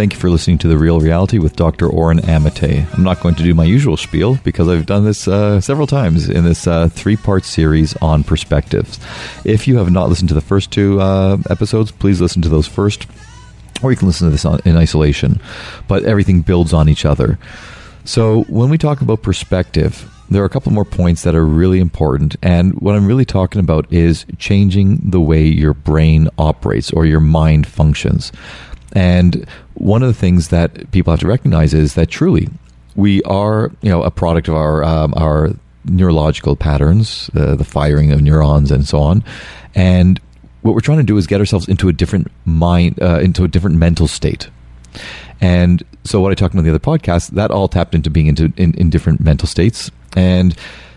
Thank you for listening to The Real Reality with Dr. Oren Amate. I'm not going to do my usual spiel because I've done this uh, several times in this uh, three part series on perspectives. If you have not listened to the first two uh, episodes, please listen to those first, or you can listen to this in isolation. But everything builds on each other. So when we talk about perspective, there are a couple more points that are really important. And what I'm really talking about is changing the way your brain operates or your mind functions. And one of the things that people have to recognize is that truly we are, you know, a product of our um, our neurological patterns, uh, the firing of neurons, and so on. And what we're trying to do is get ourselves into a different mind, uh, into a different mental state. And so, what I talked about in the other podcast, that all tapped into being into in, in different mental states. And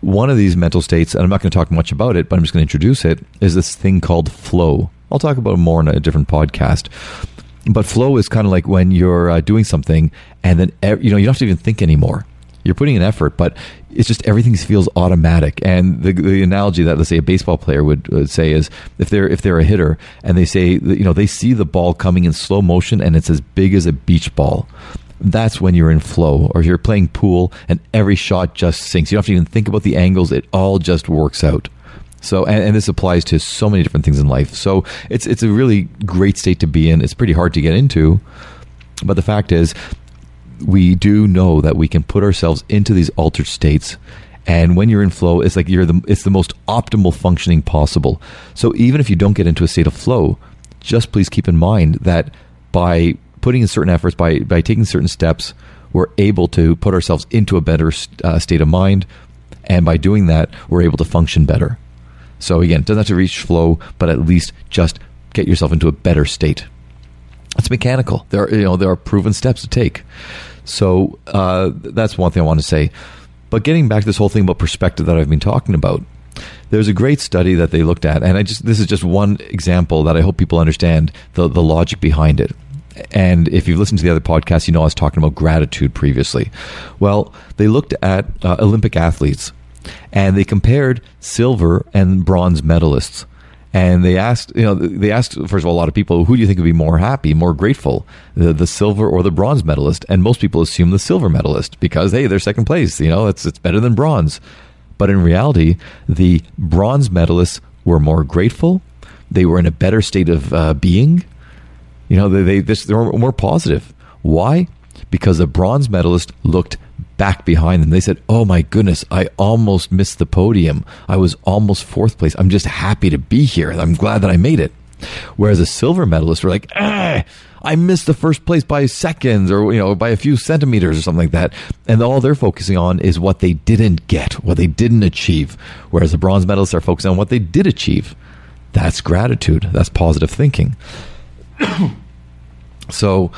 one of these mental states, and I'm not going to talk much about it, but I'm just going to introduce it, is this thing called flow. I'll talk about it more in a different podcast. But flow is kind of like when you're uh, doing something and then you know you don't have to even think anymore. You're putting an effort, but it's just everything feels automatic. And the, the analogy that let's say a baseball player would, would say is if they're if they're a hitter and they say you know they see the ball coming in slow motion and it's as big as a beach ball that's when you're in flow or if you're playing pool and every shot just sinks you don't have to even think about the angles it all just works out so, and, and, this applies to so many different things in life. So, it's it's a really great state to be in. It's pretty hard to get into, but the fact is, we do know that we can put ourselves into these altered states. And when you're in flow, it's like you're the it's the most optimal functioning possible. So even if you don't get into a state of flow, just please keep in mind that by putting in certain efforts, by by taking certain steps, we're able to put ourselves into a better uh, state of mind, and by doing that, we're able to function better. So again, it doesn't have to reach flow, but at least just get yourself into a better state. It's mechanical. There are, you know, there are proven steps to take. So uh, that's one thing I want to say. But getting back to this whole thing about perspective that I've been talking about, there's a great study that they looked at, and I just this is just one example that I hope people understand the the logic behind it. And if you've listened to the other podcast, you know I was talking about gratitude previously. Well, they looked at uh, Olympic athletes and they compared silver and bronze medalists. And they asked, you know, they asked first of all a lot of people, who do you think would be more happy, more grateful, the, the silver or the bronze medalist? And most people assume the silver medalist because hey, they're second place. You know, it's it's better than bronze. But in reality, the bronze medalists were more grateful. They were in a better state of uh, being. You know, they they, this, they were more positive. Why? Because the bronze medalist looked back behind them. They said, Oh my goodness, I almost missed the podium. I was almost fourth place. I'm just happy to be here. I'm glad that I made it. Whereas a silver medalist were like, ah, I missed the first place by seconds or, you know, by a few centimeters or something like that. And all they're focusing on is what they didn't get, what they didn't achieve. Whereas the bronze medalists are focusing on what they did achieve. That's gratitude. That's positive thinking. so,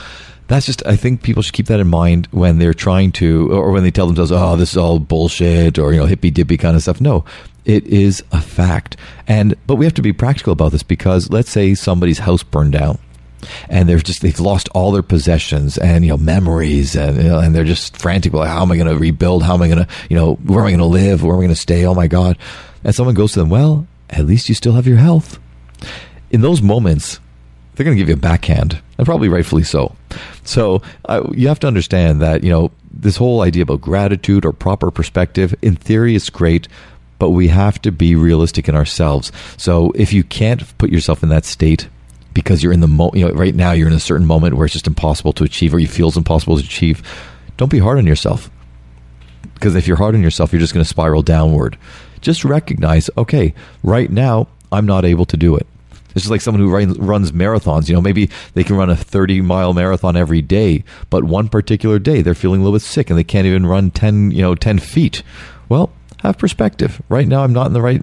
that's just I think people should keep that in mind when they're trying to or when they tell themselves, "Oh, this is all bullshit" or you know, hippy dippy kind of stuff. No, it is a fact. And but we have to be practical about this because let's say somebody's house burned down and they're just they've lost all their possessions and you know memories and you know, and they're just frantic like how am I going to rebuild? How am I going to you know where am I going to live? Where am I going to stay? Oh my god. And someone goes to them well at least you still have your health. In those moments they're going to give you a backhand, and probably rightfully so. So uh, you have to understand that you know this whole idea about gratitude or proper perspective. In theory, it's great, but we have to be realistic in ourselves. So if you can't put yourself in that state because you're in the mo- you know right now you're in a certain moment where it's just impossible to achieve or you feel it's impossible to achieve, don't be hard on yourself. Because if you're hard on yourself, you're just going to spiral downward. Just recognize, okay, right now I'm not able to do it it's just like someone who runs marathons. You know, maybe they can run a 30 mile marathon every day, but one particular day they're feeling a little bit sick and they can't even run 10, you know, 10 feet. Well, have perspective. Right now, I'm not in the right,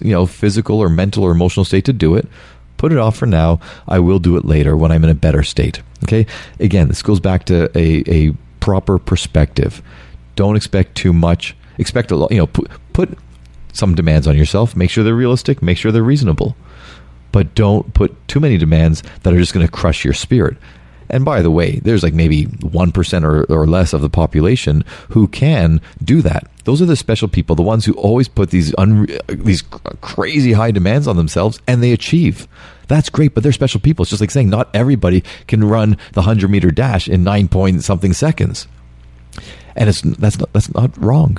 you know, physical or mental or emotional state to do it. Put it off for now. I will do it later when I'm in a better state. Okay. Again, this goes back to a, a proper perspective. Don't expect too much. Expect a lot, you know, put, put some demands on yourself. Make sure they're realistic. Make sure they're reasonable but don't put too many demands that are just going to crush your spirit. And by the way, there's like maybe 1% or, or less of the population who can do that. Those are the special people, the ones who always put these, unre- these crazy high demands on themselves and they achieve. That's great, but they're special people. It's just like saying not everybody can run the 100 meter dash in nine point something seconds. And it's, that's, not, that's not wrong.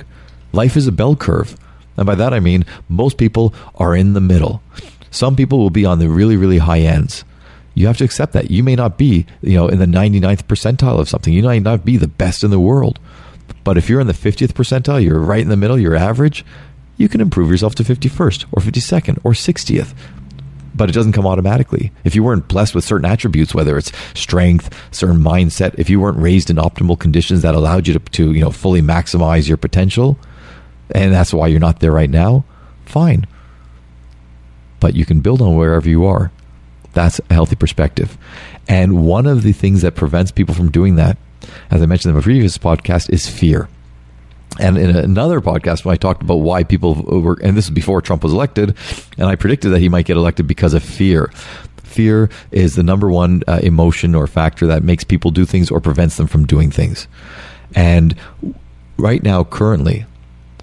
Life is a bell curve. And by that I mean most people are in the middle. Some people will be on the really, really high ends. You have to accept that. You may not be, you know, in the 99th percentile of something. You might not be the best in the world. But if you're in the 50th percentile, you're right in the middle, you're average, you can improve yourself to 51st or 52nd or 60th. But it doesn't come automatically. If you weren't blessed with certain attributes, whether it's strength, certain mindset, if you weren't raised in optimal conditions that allowed you to, to you know, fully maximize your potential, and that's why you're not there right now, fine. But you can build on wherever you are. That's a healthy perspective. And one of the things that prevents people from doing that, as I mentioned in my previous podcast, is fear. And in another podcast, when I talked about why people were, and this is before Trump was elected, and I predicted that he might get elected because of fear. Fear is the number one uh, emotion or factor that makes people do things or prevents them from doing things. And right now, currently,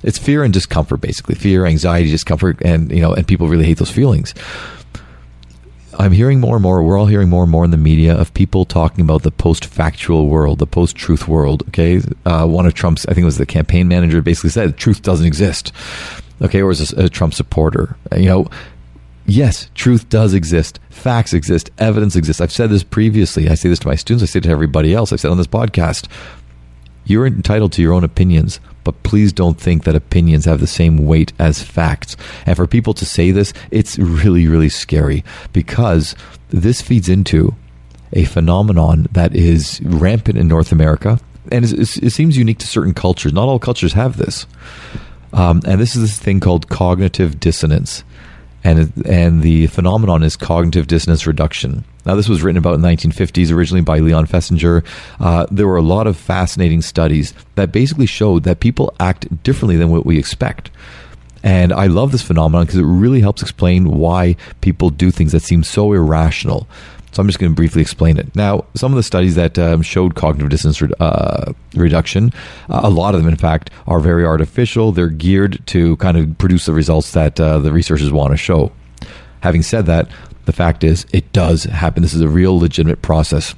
it's fear and discomfort, basically fear, anxiety, discomfort, and you know, and people really hate those feelings. I'm hearing more and more, we're all hearing more and more in the media of people talking about the post factual world, the post truth world. Okay. Uh, one of Trump's, I think it was the campaign manager, basically said truth doesn't exist. Okay. Or was a, a Trump supporter. You know, yes, truth does exist. Facts exist. Evidence exists. I've said this previously. I say this to my students. I say it to everybody else. I've said on this podcast. You're entitled to your own opinions, but please don't think that opinions have the same weight as facts. And for people to say this, it's really, really scary because this feeds into a phenomenon that is rampant in North America. And it seems unique to certain cultures. Not all cultures have this. Um, and this is this thing called cognitive dissonance and and the phenomenon is cognitive dissonance reduction. Now, this was written about in the 1950s, originally by Leon Festinger. Uh, there were a lot of fascinating studies that basically showed that people act differently than what we expect. And I love this phenomenon because it really helps explain why people do things that seem so irrational. So I'm just going to briefly explain it. Now, some of the studies that um, showed cognitive dissonance re- uh, reduction, uh, a lot of them, in fact, are very artificial. They're geared to kind of produce the results that uh, the researchers want to show. Having said that, the fact is, it does happen. This is a real legitimate process.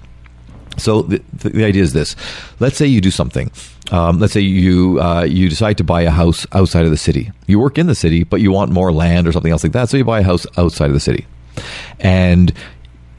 So the, the idea is this: Let's say you do something. Um, let's say you uh, you decide to buy a house outside of the city. You work in the city, but you want more land or something else like that. So you buy a house outside of the city, and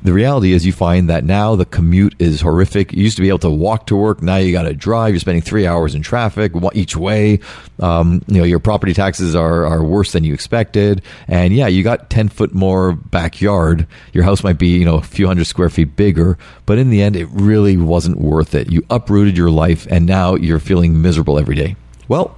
the reality is you find that now the commute is horrific. You used to be able to walk to work. Now you got to drive. You're spending three hours in traffic each way. Um, you know, your property taxes are, are worse than you expected. And yeah, you got 10 foot more backyard. Your house might be, you know, a few hundred square feet bigger, but in the end, it really wasn't worth it. You uprooted your life and now you're feeling miserable every day. Well,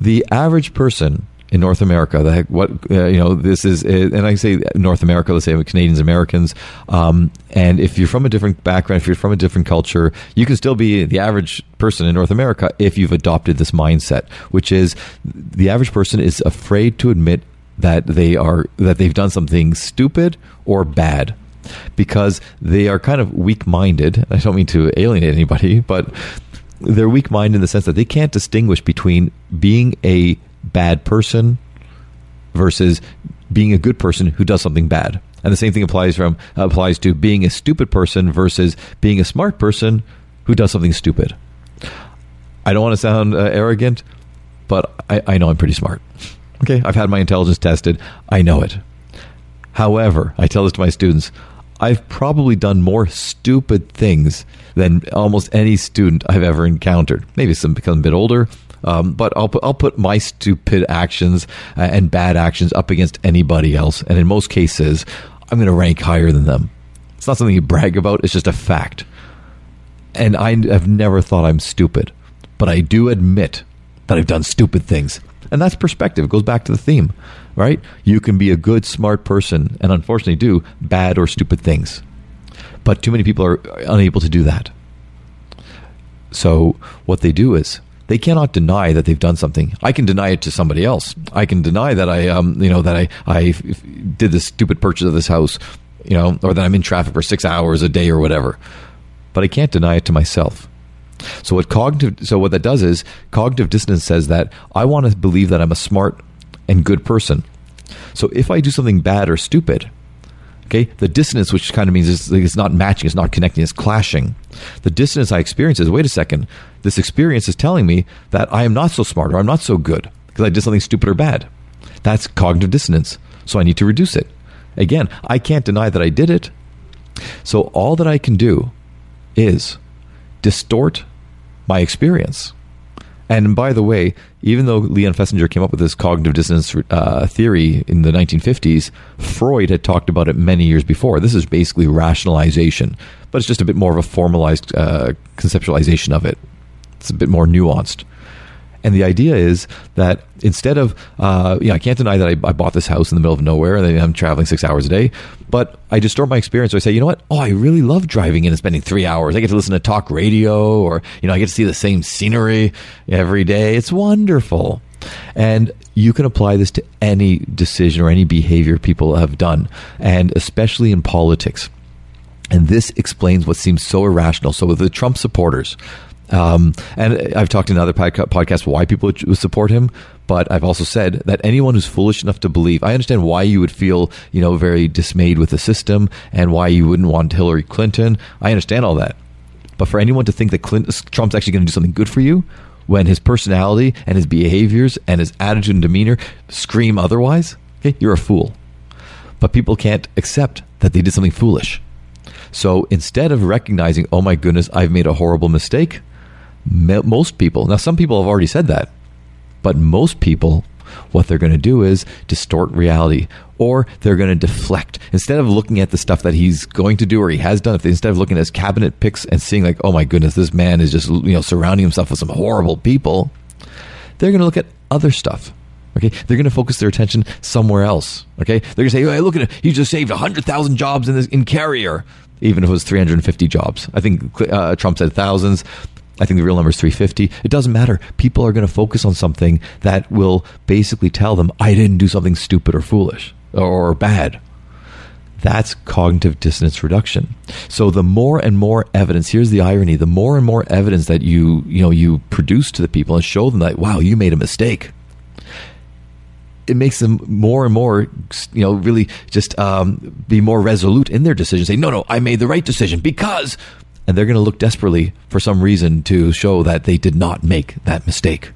the average person in North America. The heck, what uh, you know, this is, uh, and I say North America. Let's say Canadians, Americans, um, and if you're from a different background, if you're from a different culture, you can still be the average person in North America if you've adopted this mindset, which is the average person is afraid to admit that they are that they've done something stupid or bad because they are kind of weak-minded. I don't mean to alienate anybody, but they're weak-minded in the sense that they can't distinguish between being a bad person versus being a good person who does something bad. And the same thing applies from applies to being a stupid person versus being a smart person who does something stupid. I don't want to sound uh, arrogant, but I, I know I'm pretty smart. Okay, I've had my intelligence tested. I know it. However, I tell this to my students, I've probably done more stupid things than almost any student I've ever encountered. Maybe some become a bit older, um, but I'll put, I'll put my stupid actions uh, and bad actions up against anybody else, and in most cases, I'm going to rank higher than them. It's not something you brag about; it's just a fact. And I have never thought I'm stupid, but I do admit that I've done stupid things, and that's perspective. It goes back to the theme, right? You can be a good, smart person, and unfortunately, do bad or stupid things. But too many people are unable to do that. So what they do is they cannot deny that they've done something. I can deny it to somebody else. I can deny that I, um, you know, that I, I did this stupid purchase of this house, you know, or that I'm in traffic for six hours a day or whatever. But I can't deny it to myself. So what cognitive, so what that does is cognitive dissonance says that I want to believe that I'm a smart and good person. So if I do something bad or stupid, Okay, the dissonance, which kind of means it's, it's, not matching, it's not connecting, it's clashing. The dissonance I experience is wait a second, this experience is telling me that I am not so smart or I'm not so good because I did something stupid or bad. That's cognitive dissonance. So I need to reduce it. Again, I can't deny that I did it. So all that I can do is distort my experience. And by the way, even though Leon Festinger came up with this cognitive dissonance uh, theory in the 1950s, Freud had talked about it many years before. This is basically rationalization, but it's just a bit more of a formalized uh, conceptualization of it. It's a bit more nuanced. And the idea is that instead of, uh, you know, I can't deny that I, I, bought this house in the middle of nowhere and I'm traveling six hours a day, but I distort my experience. So I say, you know what? Oh, I really love driving in and spending three hours. I get to listen to talk radio or, you know, I get to see the same scenery every day. It's wonderful. And you can apply this to any decision or any behavior people have done, and especially in politics. And this explains what seems so irrational. So, with the Trump supporters, um, and I've talked in other podcasts why people would support him, but I've also said that anyone who's foolish enough to believe, I understand why you would feel, you know, very dismayed with the system and why you wouldn't want Hillary Clinton. I understand all that. But for anyone to think that Clinton, Trump's actually going to do something good for you when his personality and his behaviors and his attitude and demeanor scream otherwise, okay, you're a fool. But people can't accept that they did something foolish. So instead of recognizing, oh my goodness, I've made a horrible mistake, most people, now some people have already said that, but most people, what they're going to do is distort reality or they're going to deflect. Instead of looking at the stuff that he's going to do or he has done, instead of looking at his cabinet picks and seeing like, oh my goodness, this man is just, you know, surrounding himself with some horrible people, they're going to look at other stuff. Okay, they're going to focus their attention somewhere else. Okay, they're going to say, "Hey, look at it! He just saved hundred thousand jobs in this in Carrier, even if it was three hundred and fifty jobs." I think uh, Trump said thousands. I think the real number is 350. It doesn't matter. People are going to focus on something that will basically tell them, I didn't do something stupid or foolish or bad. That's cognitive dissonance reduction. So the more and more evidence, here's the irony, the more and more evidence that you, you know, you produce to the people and show them that, wow, you made a mistake. It makes them more and more, you know, really just um, be more resolute in their decision. Say, no, no, I made the right decision because and they're going to look desperately for some reason to show that they did not make that mistake.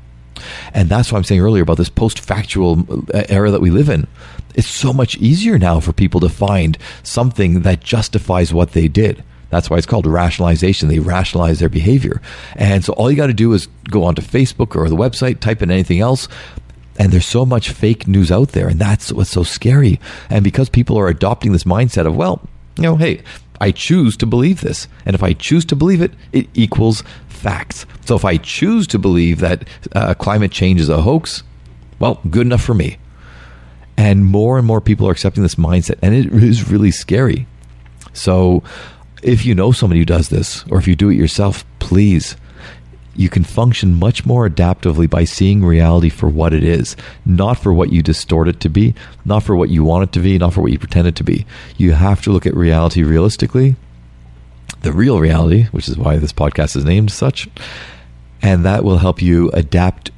And that's what I'm saying earlier about this post factual uh, era that we live in. It's so much easier now for people to find something that justifies what they did. That's why it's called rationalization. They rationalize their behavior. And so all you got to do is go onto Facebook or the website, type in anything else, and there's so much fake news out there. And that's what's so scary. And because people are adopting this mindset of, well, you know, hey, I choose to believe this. And if I choose to believe it, it equals facts. So if I choose to believe that uh, climate change is a hoax, well, good enough for me. And more and more people are accepting this mindset, and it is really scary. So if you know somebody who does this, or if you do it yourself, please you can function much more adaptively by seeing reality for what it is, not for what you distort it to be, not for what you want it to be, not for what you pretend it to be. You have to look at reality realistically, the real reality, which is why this podcast is named such, and that will help you adapt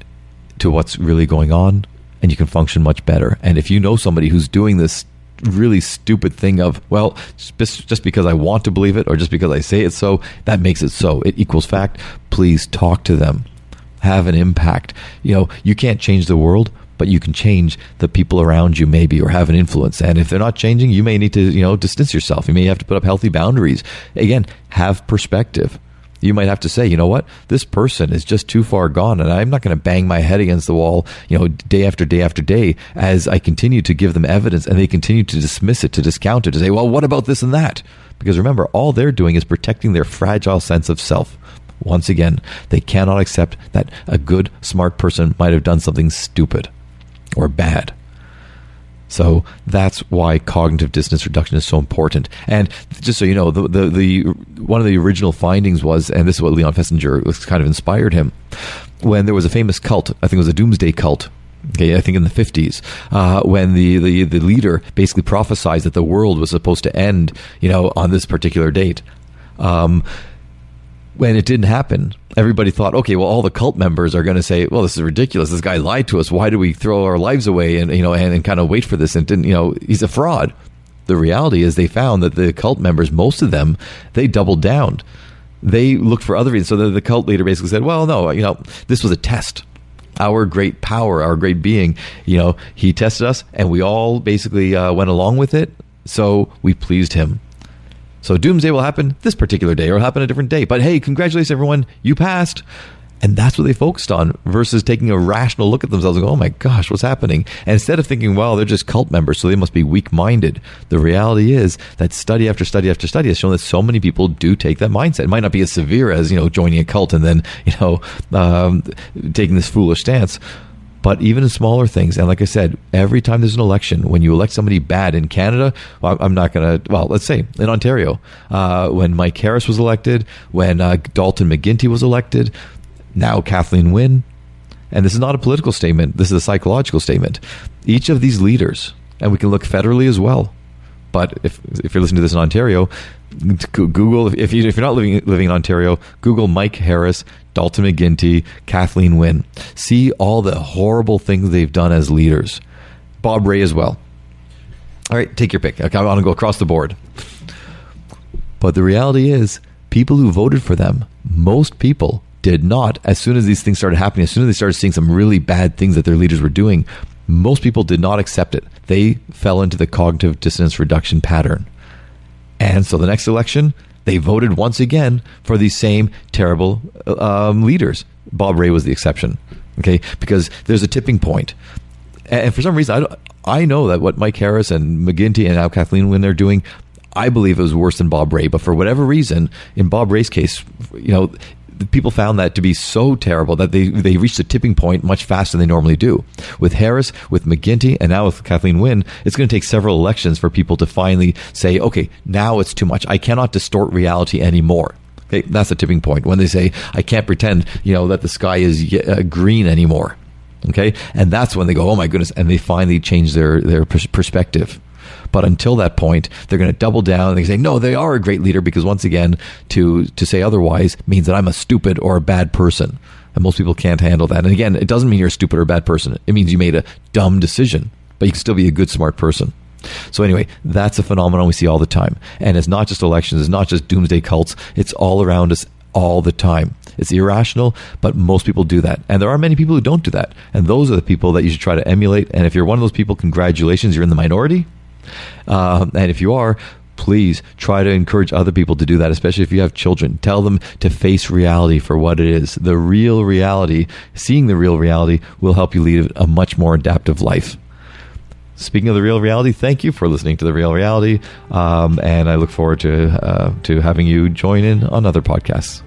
to what's really going on and you can function much better. And if you know somebody who's doing this really stupid thing of well just, because i want to believe it or just because i say it so that makes it so. It equals fact. Please talk to them. Have an impact. You know you can't change the world but you can change the people around you maybe or have an influence. And if they're not changing you may need to you know distance yourself. You may have to put up healthy boundaries. Again have perspective you might have to say, you know what, this person is just too far gone, and I'm not going to bang my head against the wall, you know, day after day after day as I continue to give them evidence and they continue to dismiss it, to discount it, to say, well, what about this and that? Because remember, all they're doing is protecting their fragile sense of self. Once again, they cannot accept that a good, smart person might have done something stupid or bad. So that's why cognitive dissonance reduction is so important. And just so you know, the, the, the one of the original findings was, and this is what Leon Festinger was kind of inspired him, when there was a famous cult, I think it was a doomsday cult Okay, I think in the 50s, uh, when the, the, the leader basically prophesied that the world was supposed to end, you know, on this particular date. Um, when it didn't happen, everybody thought, okay, well, all the cult members are going to say, well, this is ridiculous. This guy lied to us. Why do we throw our lives away and, you know, and, and kind of wait for this? And didn't, you know, he's a fraud. The reality is they found that the cult members, most of them, they doubled down. They looked for other reasons. So the, the cult leader basically said, well, no, you know, this was a test our great power, our great being, you know, he tested us and we all basically uh, went along with it. So we pleased him. So doomsday will happen this particular day or happen a different day. But hey, congratulations, everyone. You passed. And that's what they focused on versus taking a rational look at themselves and go, oh my gosh, what's happening? And instead of thinking, well, they're just cult members, so they must be weak minded. The reality is that study after study after study has shown that so many people do take that mindset. It might not be as severe as, you know, joining a cult and then, you know, um, taking this foolish stance. But even in smaller things, and like I said, every time there's an election, when you elect somebody bad in Canada, well, I'm not going to, well, let's say in Ontario, uh, when Mike Harris was elected, when uh, Dalton McGuinty was elected, now Kathleen Wynne. And this is not a political statement, this is a psychological statement. Each of these leaders, and we can look federally as well. But if, if you're listening to this in Ontario, Google if you if you're not living living in Ontario, Google Mike Harris, Dalton McGuinty, Kathleen Wynne. See all the horrible things they've done as leaders. Bob Rae as well. All right, take your pick. Okay, I want to go across the board. But the reality is, people who voted for them, most people did not, as soon as these things started happening, as soon as they started seeing some really bad things that their leaders were doing, most people did not accept it. They fell into the cognitive dissonance reduction pattern. And so the next election, they voted once again for these same terrible um, leaders. Bob Rae was the exception, okay? Because there's a tipping point. And for some reason, I, I know that what Mike Harris and McGuinty and now Kathleen, when they're doing, I believe it was worse than Bob Rae. But for whatever reason, in Bob Rae's case, you know, people found that to be so terrible that they, they reached a tipping point much faster than they normally do. With Harris, with McGuinty, and now with Kathleen Wynne, it's going to take several elections for people to finally say, okay, now it's too much. I cannot distort reality anymore. Okay, that's the tipping point when they say, I can't pretend, you know, that the sky is uh, green anymore. Okay, and that's when they go, oh my goodness, and they finally change their their perspective. But until that point, they're going to double down and they say, no, they are a great leader because once again, to, to say otherwise means that I'm a stupid or a bad person. And most people can't handle that. And again, it doesn't mean you're a stupid or a bad person. It means you made a dumb decision, but you can still be a good, smart person. So anyway, that's a phenomenon we see all the time. And it's not just elections, it's not just doomsday cults, it's all around us all the time. It's irrational, but most people do that. And there are many people who don't do that. And those are the people that you should try to emulate. And if you're one of those people, congratulations, you're in the minority. Uh, and if you are, please try to encourage other people to do that, especially if you have children. Tell them to face reality for what it is. The real reality, seeing the real reality, will help you lead a much more adaptive life. Speaking of the real reality, thank you for listening to the real reality, um, and I look forward to uh, to having you join in on other podcasts.